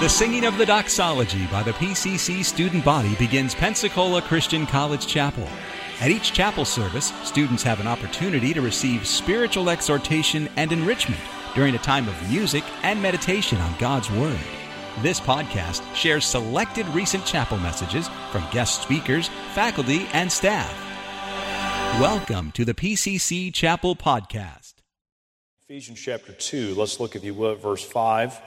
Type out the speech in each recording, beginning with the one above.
The singing of the doxology by the PCC student body begins Pensacola Christian College Chapel. At each chapel service, students have an opportunity to receive spiritual exhortation and enrichment during a time of music and meditation on God's Word. This podcast shares selected recent chapel messages from guest speakers, faculty, and staff. Welcome to the PCC Chapel Podcast. Ephesians chapter 2, let's look, if you will, at verse 5.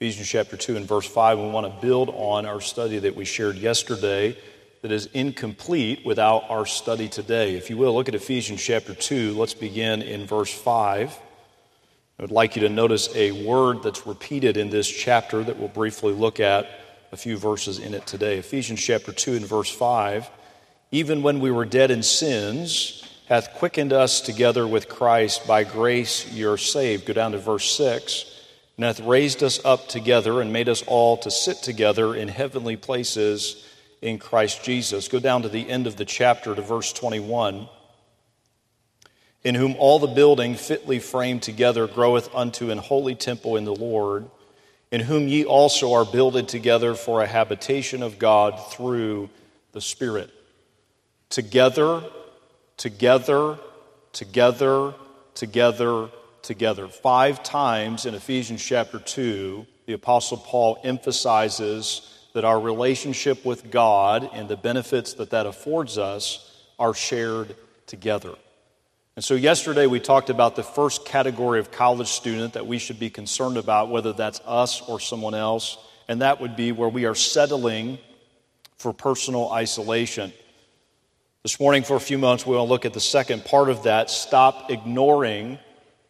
Ephesians chapter 2 and verse 5, we want to build on our study that we shared yesterday that is incomplete without our study today. If you will, look at Ephesians chapter 2. Let's begin in verse 5. I would like you to notice a word that's repeated in this chapter that we'll briefly look at a few verses in it today. Ephesians chapter 2 and verse 5. Even when we were dead in sins, hath quickened us together with Christ. By grace you're saved. Go down to verse 6 and hath raised us up together and made us all to sit together in heavenly places in Christ Jesus. Go down to the end of the chapter to verse 21. In whom all the building fitly framed together groweth unto an holy temple in the Lord, in whom ye also are builded together for a habitation of God through the Spirit. Together, together, together, together, together. Five times in Ephesians chapter 2, the Apostle Paul emphasizes that our relationship with God and the benefits that that affords us are shared together. And so, yesterday we talked about the first category of college student that we should be concerned about, whether that's us or someone else, and that would be where we are settling for personal isolation. This morning, for a few moments, we will look at the second part of that stop ignoring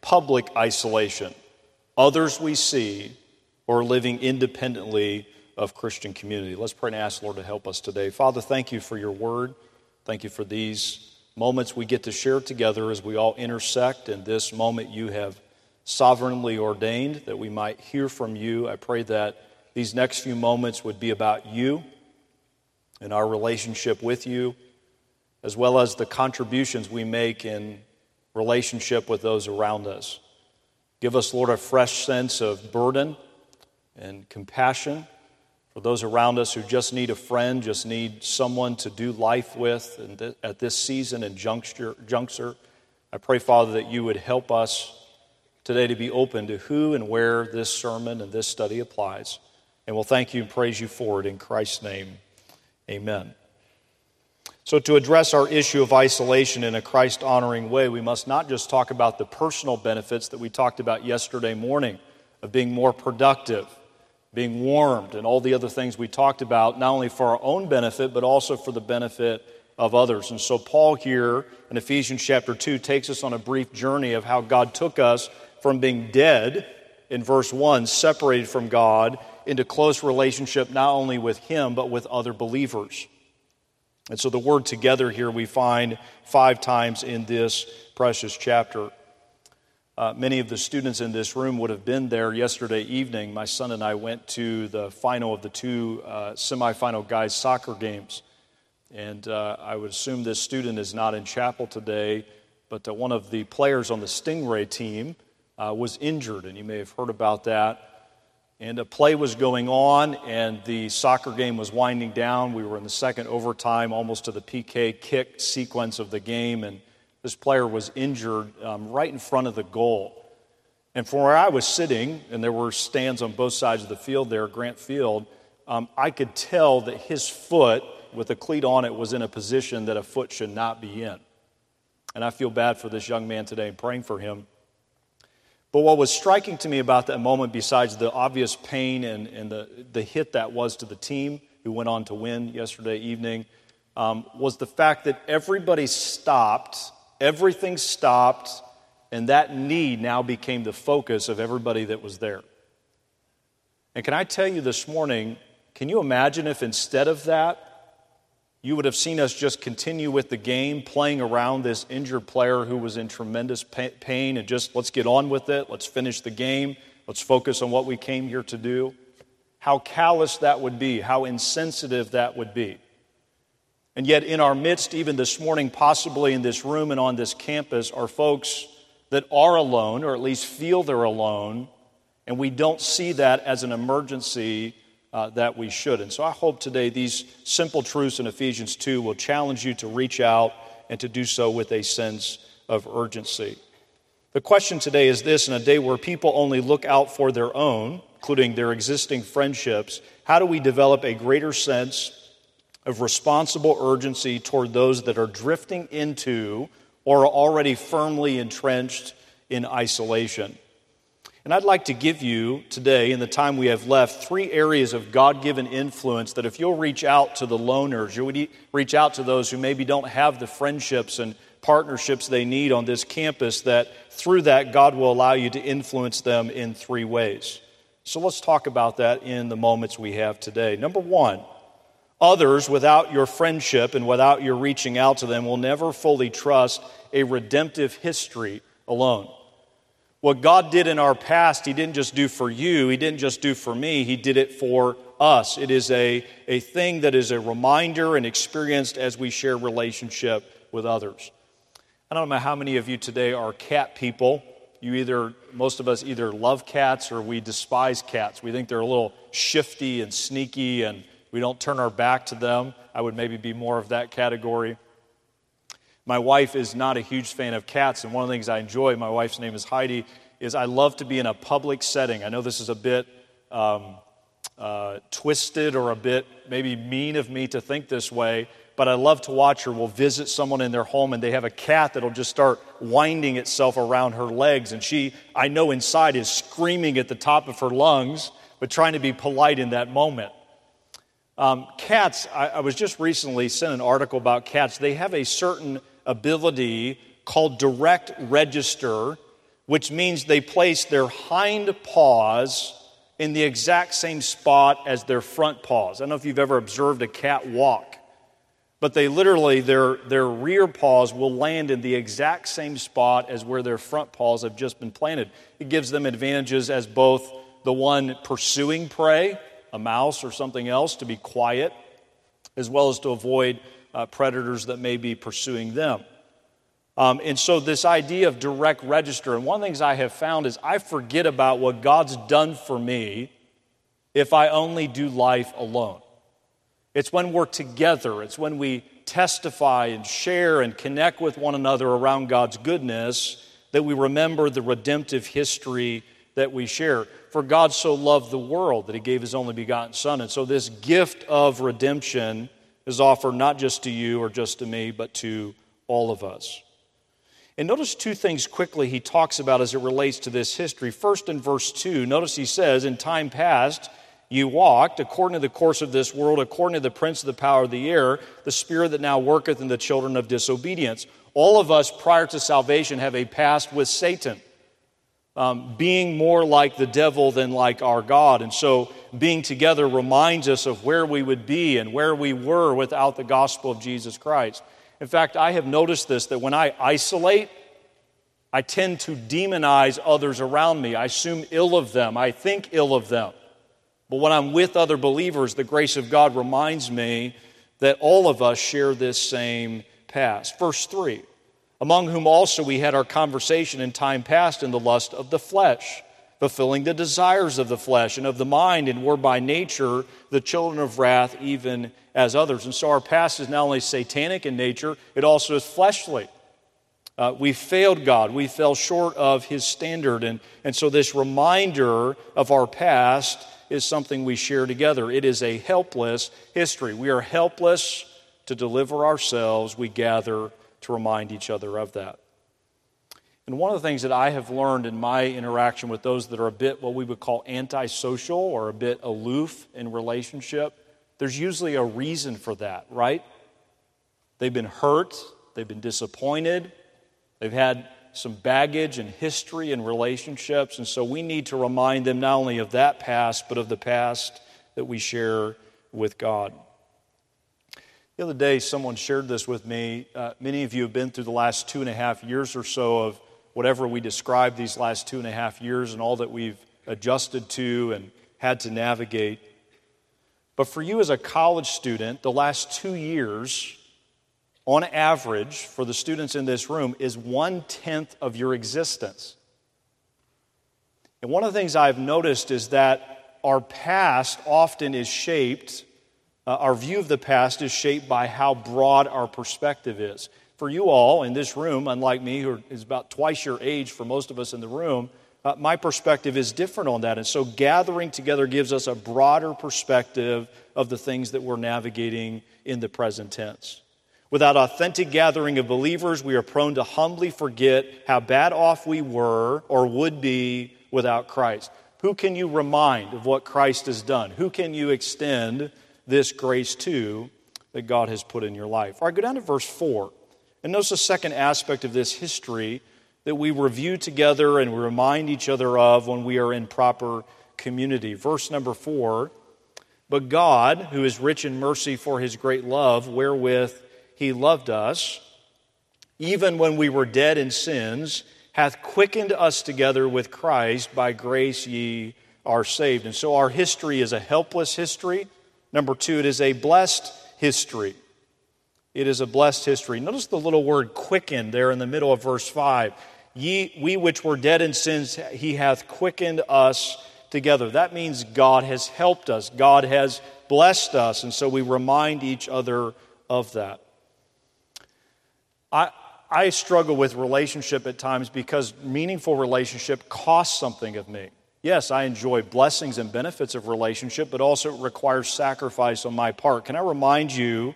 public isolation. Others we see or living independently of Christian community. Let's pray and ask Lord to help us today. Father, thank you for your word. Thank you for these moments we get to share together as we all intersect in this moment you have sovereignly ordained that we might hear from you. I pray that these next few moments would be about you and our relationship with you, as well as the contributions we make in relationship with those around us. Give us, Lord, a fresh sense of burden and compassion for those around us who just need a friend, just need someone to do life with at this season and juncture, juncture. I pray, Father, that you would help us today to be open to who and where this sermon and this study applies. And we'll thank you and praise you for it in Christ's name. Amen. So, to address our issue of isolation in a Christ honoring way, we must not just talk about the personal benefits that we talked about yesterday morning of being more productive, being warmed, and all the other things we talked about, not only for our own benefit, but also for the benefit of others. And so, Paul here in Ephesians chapter 2 takes us on a brief journey of how God took us from being dead in verse 1, separated from God, into close relationship not only with Him, but with other believers. And so the word together here we find five times in this precious chapter. Uh, many of the students in this room would have been there yesterday evening. My son and I went to the final of the two uh, semifinal guys' soccer games. And uh, I would assume this student is not in chapel today, but uh, one of the players on the Stingray team uh, was injured, and you may have heard about that. And a play was going on, and the soccer game was winding down. We were in the second overtime, almost to the PK kick sequence of the game, and this player was injured um, right in front of the goal. And from where I was sitting, and there were stands on both sides of the field there, Grant Field, um, I could tell that his foot, with a cleat on it, was in a position that a foot should not be in. And I feel bad for this young man today and praying for him. But what was striking to me about that moment, besides the obvious pain and, and the, the hit that was to the team who went on to win yesterday evening, um, was the fact that everybody stopped, everything stopped, and that need now became the focus of everybody that was there. And can I tell you this morning, can you imagine if instead of that, you would have seen us just continue with the game, playing around this injured player who was in tremendous pain, and just let's get on with it. Let's finish the game. Let's focus on what we came here to do. How callous that would be, how insensitive that would be. And yet, in our midst, even this morning, possibly in this room and on this campus, are folks that are alone, or at least feel they're alone, And we don't see that as an emergency uh, that we should. And so I hope today these simple truths in Ephesians 2 will challenge you to reach out and to do so with a sense of urgency. The question today is this in a day where people only look out for their own, including their existing friendships, how do we develop a greater sense of responsible urgency toward those that are drifting into or are already firmly entrenched in isolation? And I'd like to give you today, in the time we have left, three areas of God given influence that if you'll reach out to the loners, you'll reach out to those who maybe don't have the friendships and partnerships they need on this campus, that through that, God will allow you to influence them in three ways. So let's talk about that in the moments we have today. Number one, others without your friendship and without your reaching out to them will never fully trust a redemptive history alone. What God did in our past, He didn't just do for you, He didn't just do for me, He did it for us. It is a, a thing that is a reminder and experienced as we share relationship with others. I don't know how many of you today are cat people. You either, most of us either love cats or we despise cats. We think they're a little shifty and sneaky and we don't turn our back to them. I would maybe be more of that category. My wife is not a huge fan of cats, and one of the things I enjoy, my wife's name is Heidi, is I love to be in a public setting. I know this is a bit um, uh, twisted or a bit maybe mean of me to think this way, but I love to watch her. We'll visit someone in their home and they have a cat that'll just start winding itself around her legs. And she, I know inside, is screaming at the top of her lungs, but trying to be polite in that moment. Um, cats, I, I was just recently sent an article about cats. They have a certain ability called direct register, which means they place their hind paws in the exact same spot as their front paws. I don't know if you've ever observed a cat walk, but they literally, their, their rear paws will land in the exact same spot as where their front paws have just been planted. It gives them advantages as both the one pursuing prey, a mouse or something else, to be quiet, as well as to avoid uh, predators that may be pursuing them. Um, and so, this idea of direct register, and one of the things I have found is I forget about what God's done for me if I only do life alone. It's when we're together, it's when we testify and share and connect with one another around God's goodness that we remember the redemptive history that we share. For God so loved the world that he gave his only begotten Son. And so, this gift of redemption is offered not just to you or just to me, but to all of us. And notice two things quickly he talks about as it relates to this history. First, in verse 2, notice he says, In time past, you walked according to the course of this world, according to the prince of the power of the air, the spirit that now worketh in the children of disobedience. All of us prior to salvation have a past with Satan um, being more like the devil than like our God. And so being together reminds us of where we would be and where we were without the gospel of Jesus Christ. In fact, I have noticed this that when I isolate, I tend to demonize others around me. I assume ill of them. I think ill of them. But when I'm with other believers, the grace of God reminds me that all of us share this same past. Verse 3 among whom also we had our conversation in time past in the lust of the flesh, fulfilling the desires of the flesh and of the mind, and were by nature the children of wrath, even as others. And so our past is not only satanic in nature, it also is fleshly. Uh, we failed God. We fell short of His standard. And, and so, this reminder of our past is something we share together. It is a helpless history. We are helpless to deliver ourselves. We gather to remind each other of that. And one of the things that I have learned in my interaction with those that are a bit what we would call antisocial or a bit aloof in relationship, there's usually a reason for that, right? They've been hurt, they've been disappointed, they've had some baggage and history and relationships, and so we need to remind them not only of that past, but of the past that we share with God. The other day, someone shared this with me. Uh, many of you have been through the last two and a half years or so of whatever we describe these last two and a half years and all that we've adjusted to and had to navigate. But for you as a college student, the last two years, on average, for the students in this room, is one tenth of your existence. And one of the things I've noticed is that our past often is shaped, uh, our view of the past is shaped by how broad our perspective is. For you all in this room, unlike me, who is about twice your age for most of us in the room, uh, my perspective is different on that. And so gathering together gives us a broader perspective of the things that we're navigating in the present tense. Without authentic gathering of believers, we are prone to humbly forget how bad off we were or would be without Christ. Who can you remind of what Christ has done? Who can you extend this grace too that God has put in your life? All right, go down to verse 4. And notice the second aspect of this history that we review together and we remind each other of when we are in proper community. Verse number 4 But God, who is rich in mercy for his great love, wherewith he loved us, even when we were dead in sins, hath quickened us together with Christ. By grace ye are saved. And so our history is a helpless history. Number two, it is a blessed history. It is a blessed history. Notice the little word quickened there in the middle of verse 5. Ye, we which were dead in sins, he hath quickened us together. That means God has helped us, God has blessed us, and so we remind each other of that. I, I struggle with relationship at times because meaningful relationship costs something of me. Yes, I enjoy blessings and benefits of relationship, but also it requires sacrifice on my part. Can I remind you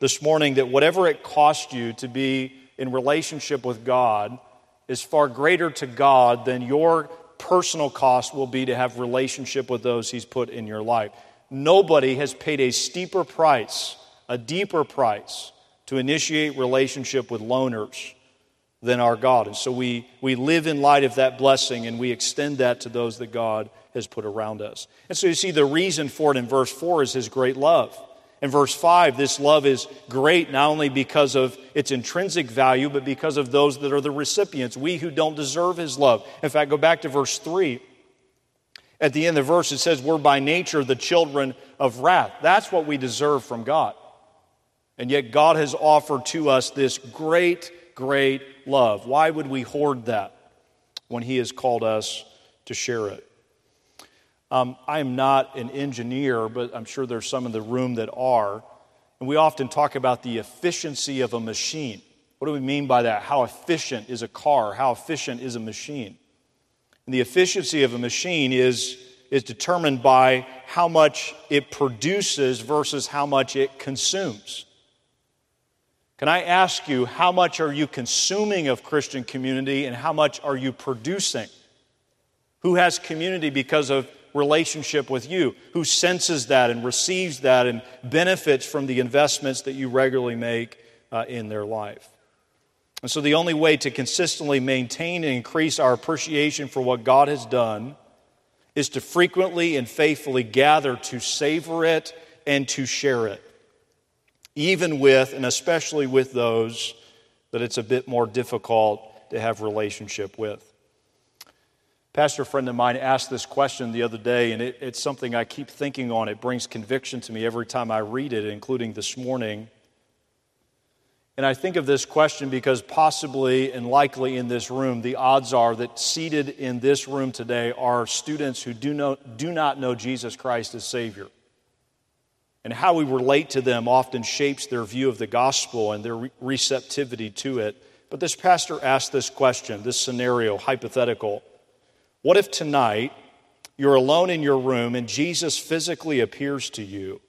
this morning that whatever it costs you to be in relationship with God is far greater to God than your personal cost will be to have relationship with those He's put in your life. Nobody has paid a steeper price, a deeper price to initiate relationship with loners than our God. And so we, we live in light of that blessing and we extend that to those that God has put around us. And so you see, the reason for it in verse 4 is His great love. In verse 5, this love is great not only because of its intrinsic value, but because of those that are the recipients, we who don't deserve His love. In fact, go back to verse 3. At the end of the verse, it says, We're by nature the children of wrath. That's what we deserve from God. And yet, God has offered to us this great, great love. Why would we hoard that when He has called us to share it? Um, I am not an engineer, but I'm sure there's some in the room that are. And we often talk about the efficiency of a machine. What do we mean by that? How efficient is a car? How efficient is a machine? And the efficiency of a machine is, is determined by how much it produces versus how much it consumes. Can I ask you, how much are you consuming of Christian community and how much are you producing? Who has community because of relationship with you? Who senses that and receives that and benefits from the investments that you regularly make uh, in their life? And so, the only way to consistently maintain and increase our appreciation for what God has done is to frequently and faithfully gather to savor it and to share it even with and especially with those that it's a bit more difficult to have relationship with. Pastor friend of mine asked this question the other day, and it, it's something I keep thinking on. It brings conviction to me every time I read it, including this morning. And I think of this question because possibly and likely in this room, the odds are that seated in this room today are students who do, know, do not know Jesus Christ as Savior. And how we relate to them often shapes their view of the gospel and their receptivity to it. But this pastor asked this question, this scenario, hypothetical. What if tonight you're alone in your room and Jesus physically appears to you?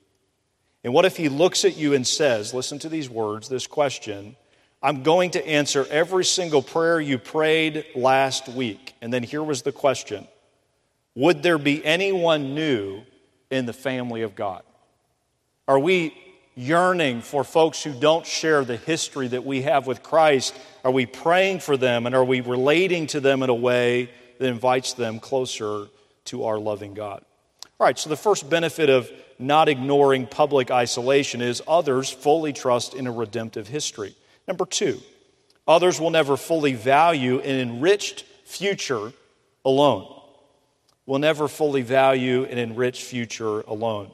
And what if he looks at you and says, listen to these words, this question, I'm going to answer every single prayer you prayed last week. And then here was the question Would there be anyone new in the family of God? Are we yearning for folks who don't share the history that we have with Christ? Are we praying for them and are we relating to them in a way that invites them closer to our loving God? All right, so the first benefit of not ignoring public isolation is others fully trust in a redemptive history. Number two, others will never fully value an enriched future alone. Will never fully value an enriched future alone.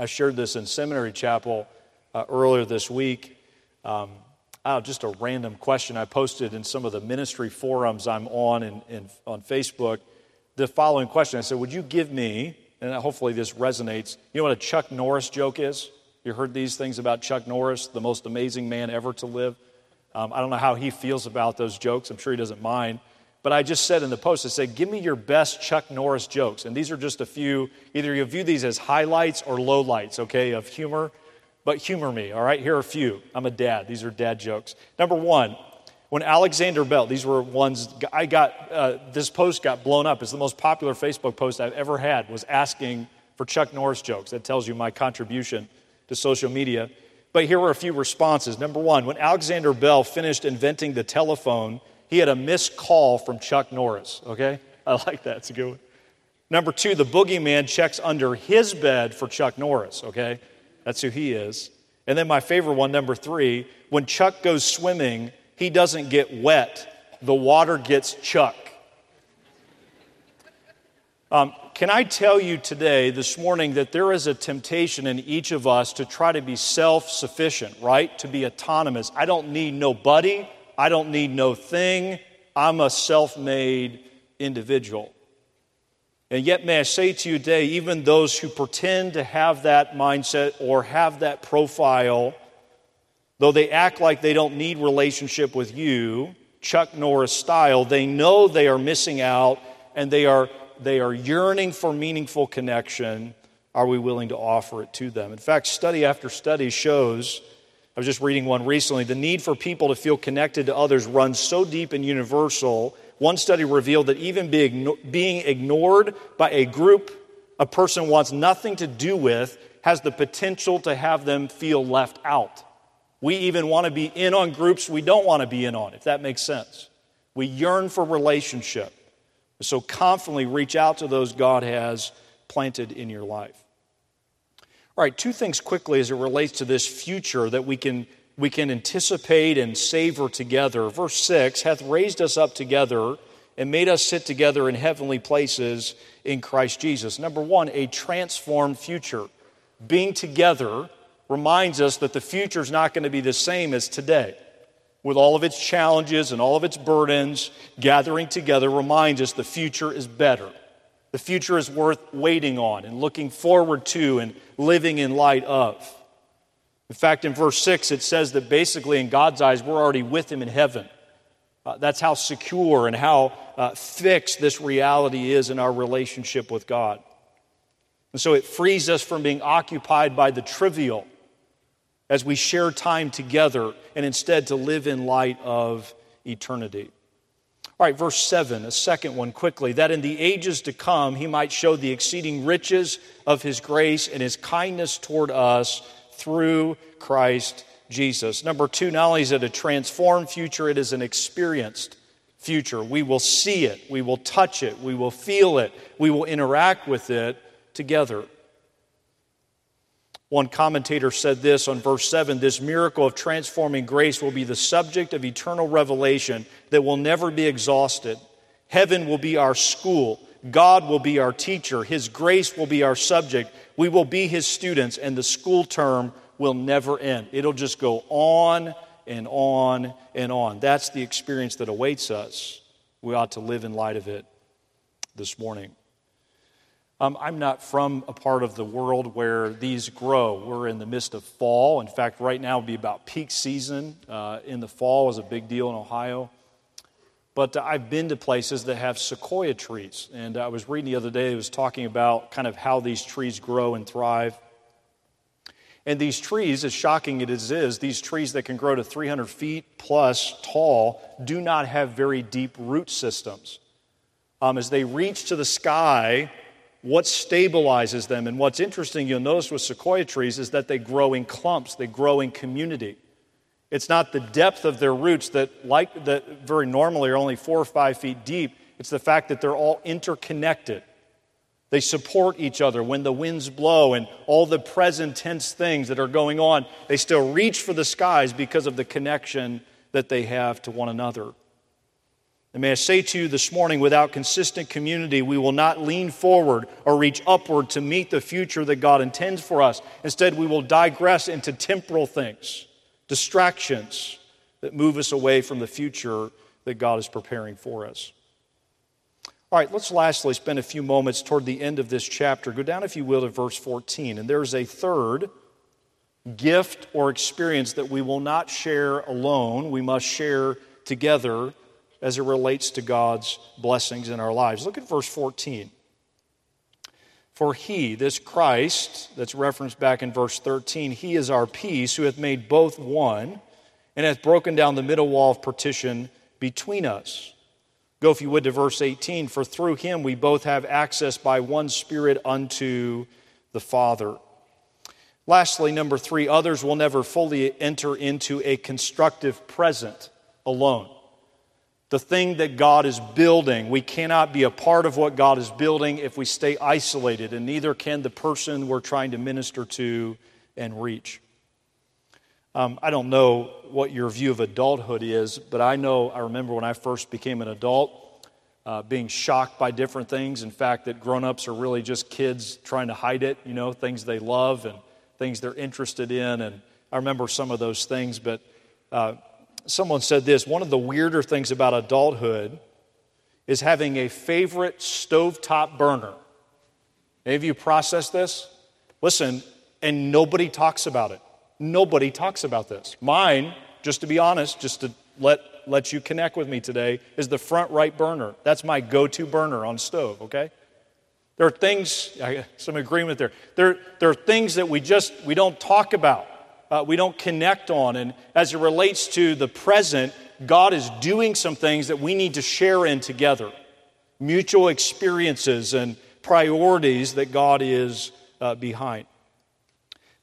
I shared this in seminary chapel uh, earlier this week. Um, oh, just a random question I posted in some of the ministry forums I'm on in, on Facebook the following question. I said, Would you give me, and hopefully this resonates, you know what a Chuck Norris joke is? You heard these things about Chuck Norris, the most amazing man ever to live? Um, I don't know how he feels about those jokes. I'm sure he doesn't mind. But I just said in the post, I said, give me your best Chuck Norris jokes. And these are just a few, either you view these as highlights or lowlights, okay, of humor. But humor me, all right? Here are a few. I'm a dad. These are dad jokes. Number one, when Alexander Bell, these were ones I got, uh, this post got blown up. It's the most popular Facebook post I've ever had, was asking for Chuck Norris jokes. That tells you my contribution to social media. But here were a few responses. Number one, when Alexander Bell finished inventing the telephone, he had a missed call from Chuck Norris. Okay? I like that. It's a good one. Number two, the boogeyman checks under his bed for Chuck Norris. Okay? That's who he is. And then my favorite one, number three, when Chuck goes swimming, he doesn't get wet, the water gets Chuck. Um, can I tell you today, this morning, that there is a temptation in each of us to try to be self sufficient, right? To be autonomous. I don't need nobody. I don't need no thing. I'm a self made individual. And yet, may I say to you today, even those who pretend to have that mindset or have that profile, though they act like they don't need relationship with you, Chuck Norris style, they know they are missing out and they are, they are yearning for meaningful connection. Are we willing to offer it to them? In fact, study after study shows I was just reading one recently. The need for people to feel connected to others runs so deep and universal. One study revealed that even being ignored by a group a person wants nothing to do with has the potential to have them feel left out. We even want to be in on groups we don't want to be in on, if that makes sense. We yearn for relationship. So confidently reach out to those God has planted in your life. All right, two things quickly as it relates to this future that we can, we can anticipate and savor together. Verse 6 hath raised us up together and made us sit together in heavenly places in Christ Jesus. Number one, a transformed future. Being together reminds us that the future is not going to be the same as today. With all of its challenges and all of its burdens, gathering together reminds us the future is better. The future is worth waiting on and looking forward to and living in light of. In fact, in verse 6, it says that basically, in God's eyes, we're already with Him in heaven. Uh, that's how secure and how uh, fixed this reality is in our relationship with God. And so it frees us from being occupied by the trivial as we share time together and instead to live in light of eternity. All right, verse 7, a second one quickly. That in the ages to come he might show the exceeding riches of his grace and his kindness toward us through Christ Jesus. Number two, not only is it a transformed future, it is an experienced future. We will see it, we will touch it, we will feel it, we will interact with it together. One commentator said this on verse 7 this miracle of transforming grace will be the subject of eternal revelation that will never be exhausted. Heaven will be our school. God will be our teacher. His grace will be our subject. We will be His students, and the school term will never end. It'll just go on and on and on. That's the experience that awaits us. We ought to live in light of it this morning. Um, I'm not from a part of the world where these grow. We're in the midst of fall. In fact, right now would be about peak season. Uh, in the fall is a big deal in Ohio. But uh, I've been to places that have sequoia trees. And I was reading the other day, it was talking about kind of how these trees grow and thrive. And these trees, as shocking as it is, these trees that can grow to 300 feet plus tall do not have very deep root systems. Um, as they reach to the sky, what stabilizes them. And what's interesting, you'll notice with sequoia trees, is that they grow in clumps, they grow in community. It's not the depth of their roots that, like that very normally are only four or five feet deep. It's the fact that they're all interconnected. They support each other when the winds blow and all the present tense things that are going on. They still reach for the skies because of the connection that they have to one another. And may I say to you this morning, without consistent community, we will not lean forward or reach upward to meet the future that God intends for us. Instead, we will digress into temporal things, distractions that move us away from the future that God is preparing for us. All right, let's lastly spend a few moments toward the end of this chapter. Go down, if you will, to verse 14. And there's a third gift or experience that we will not share alone. We must share together as it relates to God's blessings in our lives. Look at verse 14. For he, this Christ, that's referenced back in verse 13, he is our peace, who hath made both one, and hath broken down the middle wall of partition between us. Go, if you would, to verse 18. For through him we both have access by one Spirit unto the Father. Lastly, number three, others will never fully enter into a constructive present alone the thing that God is building. We cannot be a part of what God is building if we stay isolated, and neither can the person we're trying to minister to and reach. Um, I don't know what your view of adulthood is, but I know, I remember when I first became an adult, uh, being shocked by different things. In fact, that grown ups are really just kids trying to hide it, you know, things they love and things they're interested in. And I remember some of those things, but uh, someone said this one of the weirder things about adulthood is having a favorite stovetop burner. Any of you process this? Listen, and nobody talks about it. Nobody talks about this. Mine, just to be honest, just to let, let you connect with me today, is the front right burner. That's my go to burner on stove, okay? There are things, some agreement there. There, there are things that we just, we don't talk about uh, we don't connect on. And as it relates to the present, God is doing some things that we need to share in together mutual experiences and priorities that God is uh, behind.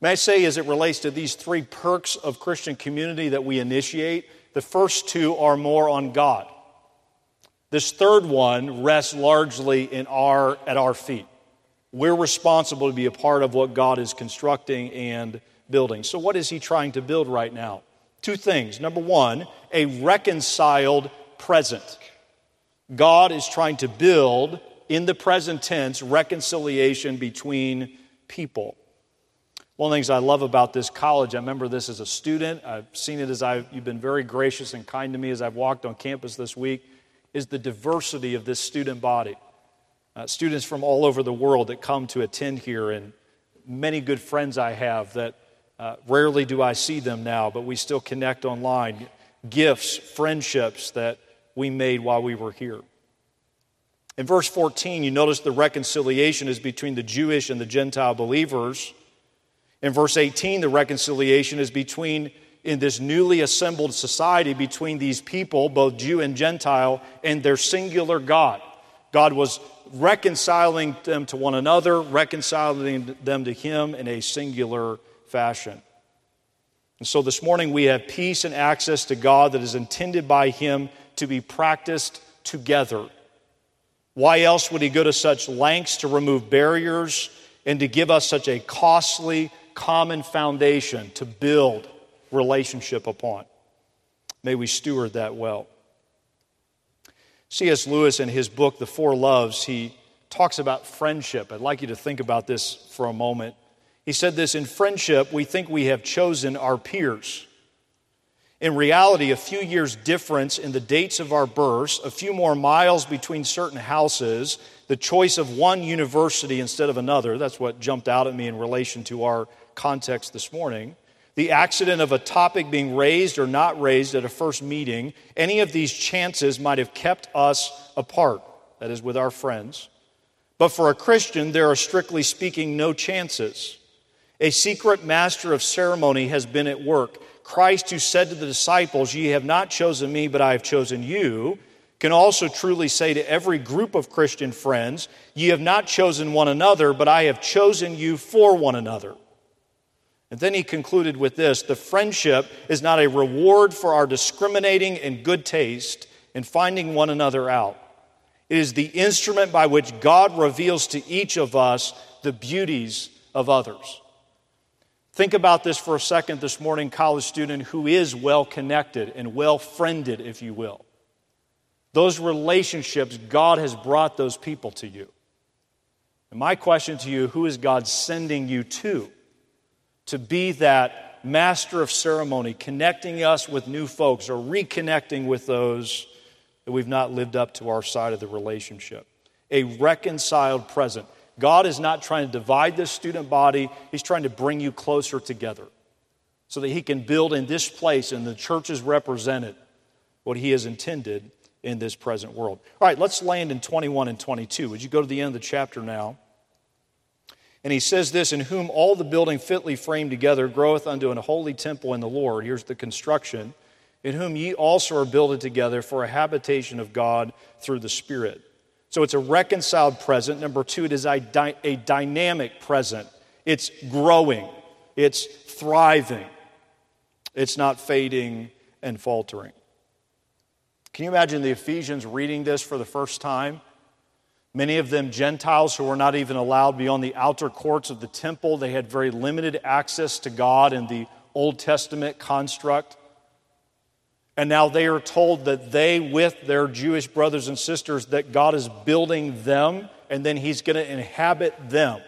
May I say, as it relates to these three perks of Christian community that we initiate, the first two are more on God. This third one rests largely in our, at our feet. We're responsible to be a part of what God is constructing and building. So, what is he trying to build right now? Two things. Number one, a reconciled present. God is trying to build, in the present tense, reconciliation between people. One of the things I love about this college, I remember this as a student, I've seen it as I've, you've been very gracious and kind to me as I've walked on campus this week, is the diversity of this student body. Uh, students from all over the world that come to attend here, and many good friends I have that uh, rarely do I see them now, but we still connect online. Gifts, friendships that we made while we were here. In verse 14, you notice the reconciliation is between the Jewish and the Gentile believers. In verse 18, the reconciliation is between, in this newly assembled society, between these people, both Jew and Gentile, and their singular God. God was reconciling them to one another, reconciling them to Him in a singular fashion. And so this morning we have peace and access to God that is intended by Him to be practiced together. Why else would He go to such lengths to remove barriers and to give us such a costly, common foundation to build relationship upon? May we steward that well. C.S. Lewis, in his book, The Four Loves, he talks about friendship. I'd like you to think about this for a moment. He said this in friendship, we think we have chosen our peers. In reality, a few years' difference in the dates of our births, a few more miles between certain houses, the choice of one university instead of another, that's what jumped out at me in relation to our context this morning. The accident of a topic being raised or not raised at a first meeting, any of these chances might have kept us apart, that is, with our friends. But for a Christian, there are strictly speaking no chances. A secret master of ceremony has been at work. Christ, who said to the disciples, Ye have not chosen me, but I have chosen you, can also truly say to every group of Christian friends, Ye have not chosen one another, but I have chosen you for one another. And then he concluded with this the friendship is not a reward for our discriminating and good taste in finding one another out. It is the instrument by which God reveals to each of us the beauties of others. Think about this for a second this morning, college student who is well connected and well friended, if you will. Those relationships, God has brought those people to you. And my question to you who is God sending you to? To be that master of ceremony, connecting us with new folks or reconnecting with those that we've not lived up to our side of the relationship. a reconciled present. God is not trying to divide this student body, He's trying to bring you closer together so that He can build in this place and the church is represented what He has intended in this present world. All right, let's land in 21 and 22. Would you go to the end of the chapter now? And he says this In whom all the building fitly framed together groweth unto an holy temple in the Lord. Here's the construction. In whom ye also are builded together for a habitation of God through the Spirit. So it's a reconciled present. Number two, it is a, dy- a dynamic present. It's growing, it's thriving, it's not fading and faltering. Can you imagine the Ephesians reading this for the first time? Many of them Gentiles who were not even allowed beyond the outer courts of the temple. They had very limited access to God in the Old Testament construct. And now they are told that they, with their Jewish brothers and sisters, that God is building them and then He's going to inhabit them.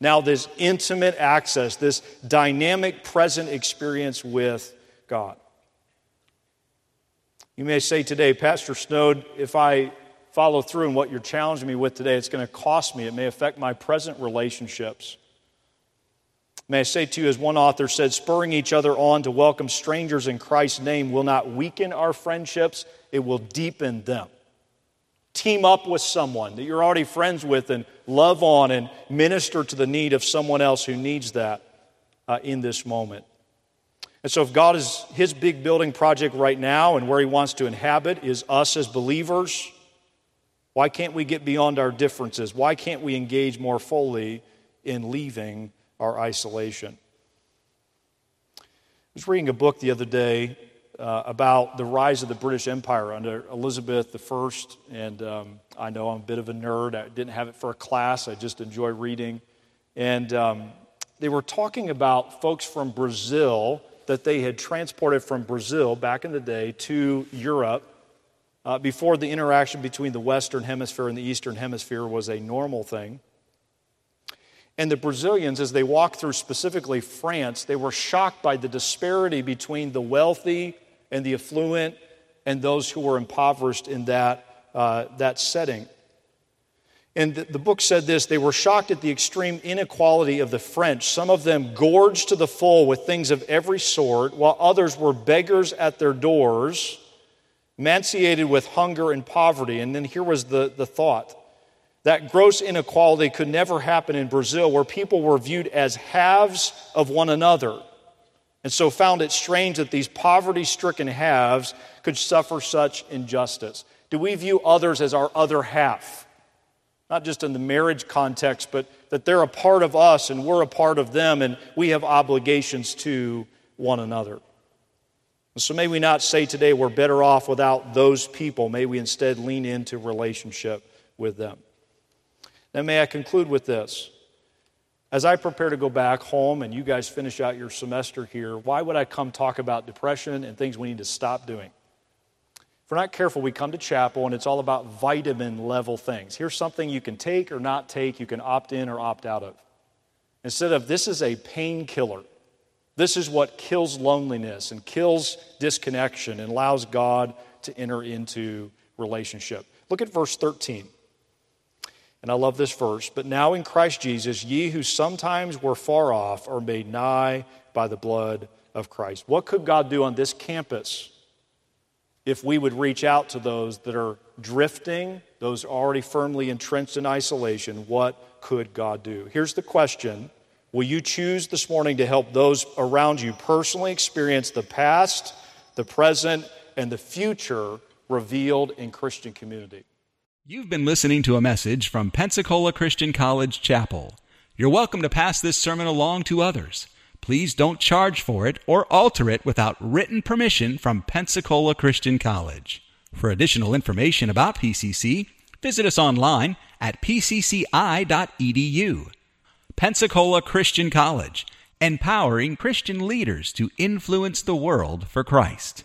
Now, this intimate access, this dynamic present experience with God. You may say today, Pastor Snowd, if I follow through in what you're challenging me with today, it's going to cost me. It may affect my present relationships. May I say to you, as one author said, spurring each other on to welcome strangers in Christ's name will not weaken our friendships, it will deepen them. Team up with someone that you're already friends with and love on and minister to the need of someone else who needs that uh, in this moment. And so, if God is his big building project right now and where he wants to inhabit is us as believers, why can't we get beyond our differences? Why can't we engage more fully in leaving our isolation? I was reading a book the other day uh, about the rise of the British Empire under Elizabeth I, and um, I know I'm a bit of a nerd. I didn't have it for a class, I just enjoy reading. And um, they were talking about folks from Brazil that they had transported from Brazil back in the day to Europe uh, before the interaction between the Western Hemisphere and the Eastern Hemisphere was a normal thing. And the Brazilians, as they walked through specifically France, they were shocked by the disparity between the wealthy and the affluent and those who were impoverished in that, uh, that setting. And the, the book said this they were shocked at the extreme inequality of the French, some of them gorged to the full with things of every sort, while others were beggars at their doors emaciated with hunger and poverty. And then here was the, the thought that gross inequality could never happen in Brazil, where people were viewed as halves of one another. And so found it strange that these poverty stricken halves could suffer such injustice. Do we view others as our other half? Not just in the marriage context, but that they're a part of us and we're a part of them, and we have obligations to one another. So may we not say today we're better off without those people. May we instead lean into relationship with them. Now, may I conclude with this? As I prepare to go back home and you guys finish out your semester here, why would I come talk about depression and things we need to stop doing? If we're not careful, we come to chapel and it's all about vitamin level things. Here's something you can take or not take, you can opt in or opt out of. Instead of this is a painkiller. This is what kills loneliness and kills disconnection and allows God to enter into relationship. Look at verse 13. And I love this verse. But now in Christ Jesus, ye who sometimes were far off are made nigh by the blood of Christ. What could God do on this campus if we would reach out to those that are drifting, those already firmly entrenched in isolation? What could God do? Here's the question Will you choose this morning to help those around you personally experience the past, the present, and the future revealed in Christian community? You've been listening to a message from Pensacola Christian College Chapel. You're welcome to pass this sermon along to others. Please don't charge for it or alter it without written permission from Pensacola Christian College. For additional information about PCC, visit us online at pcci.edu. Pensacola Christian College, empowering Christian leaders to influence the world for Christ.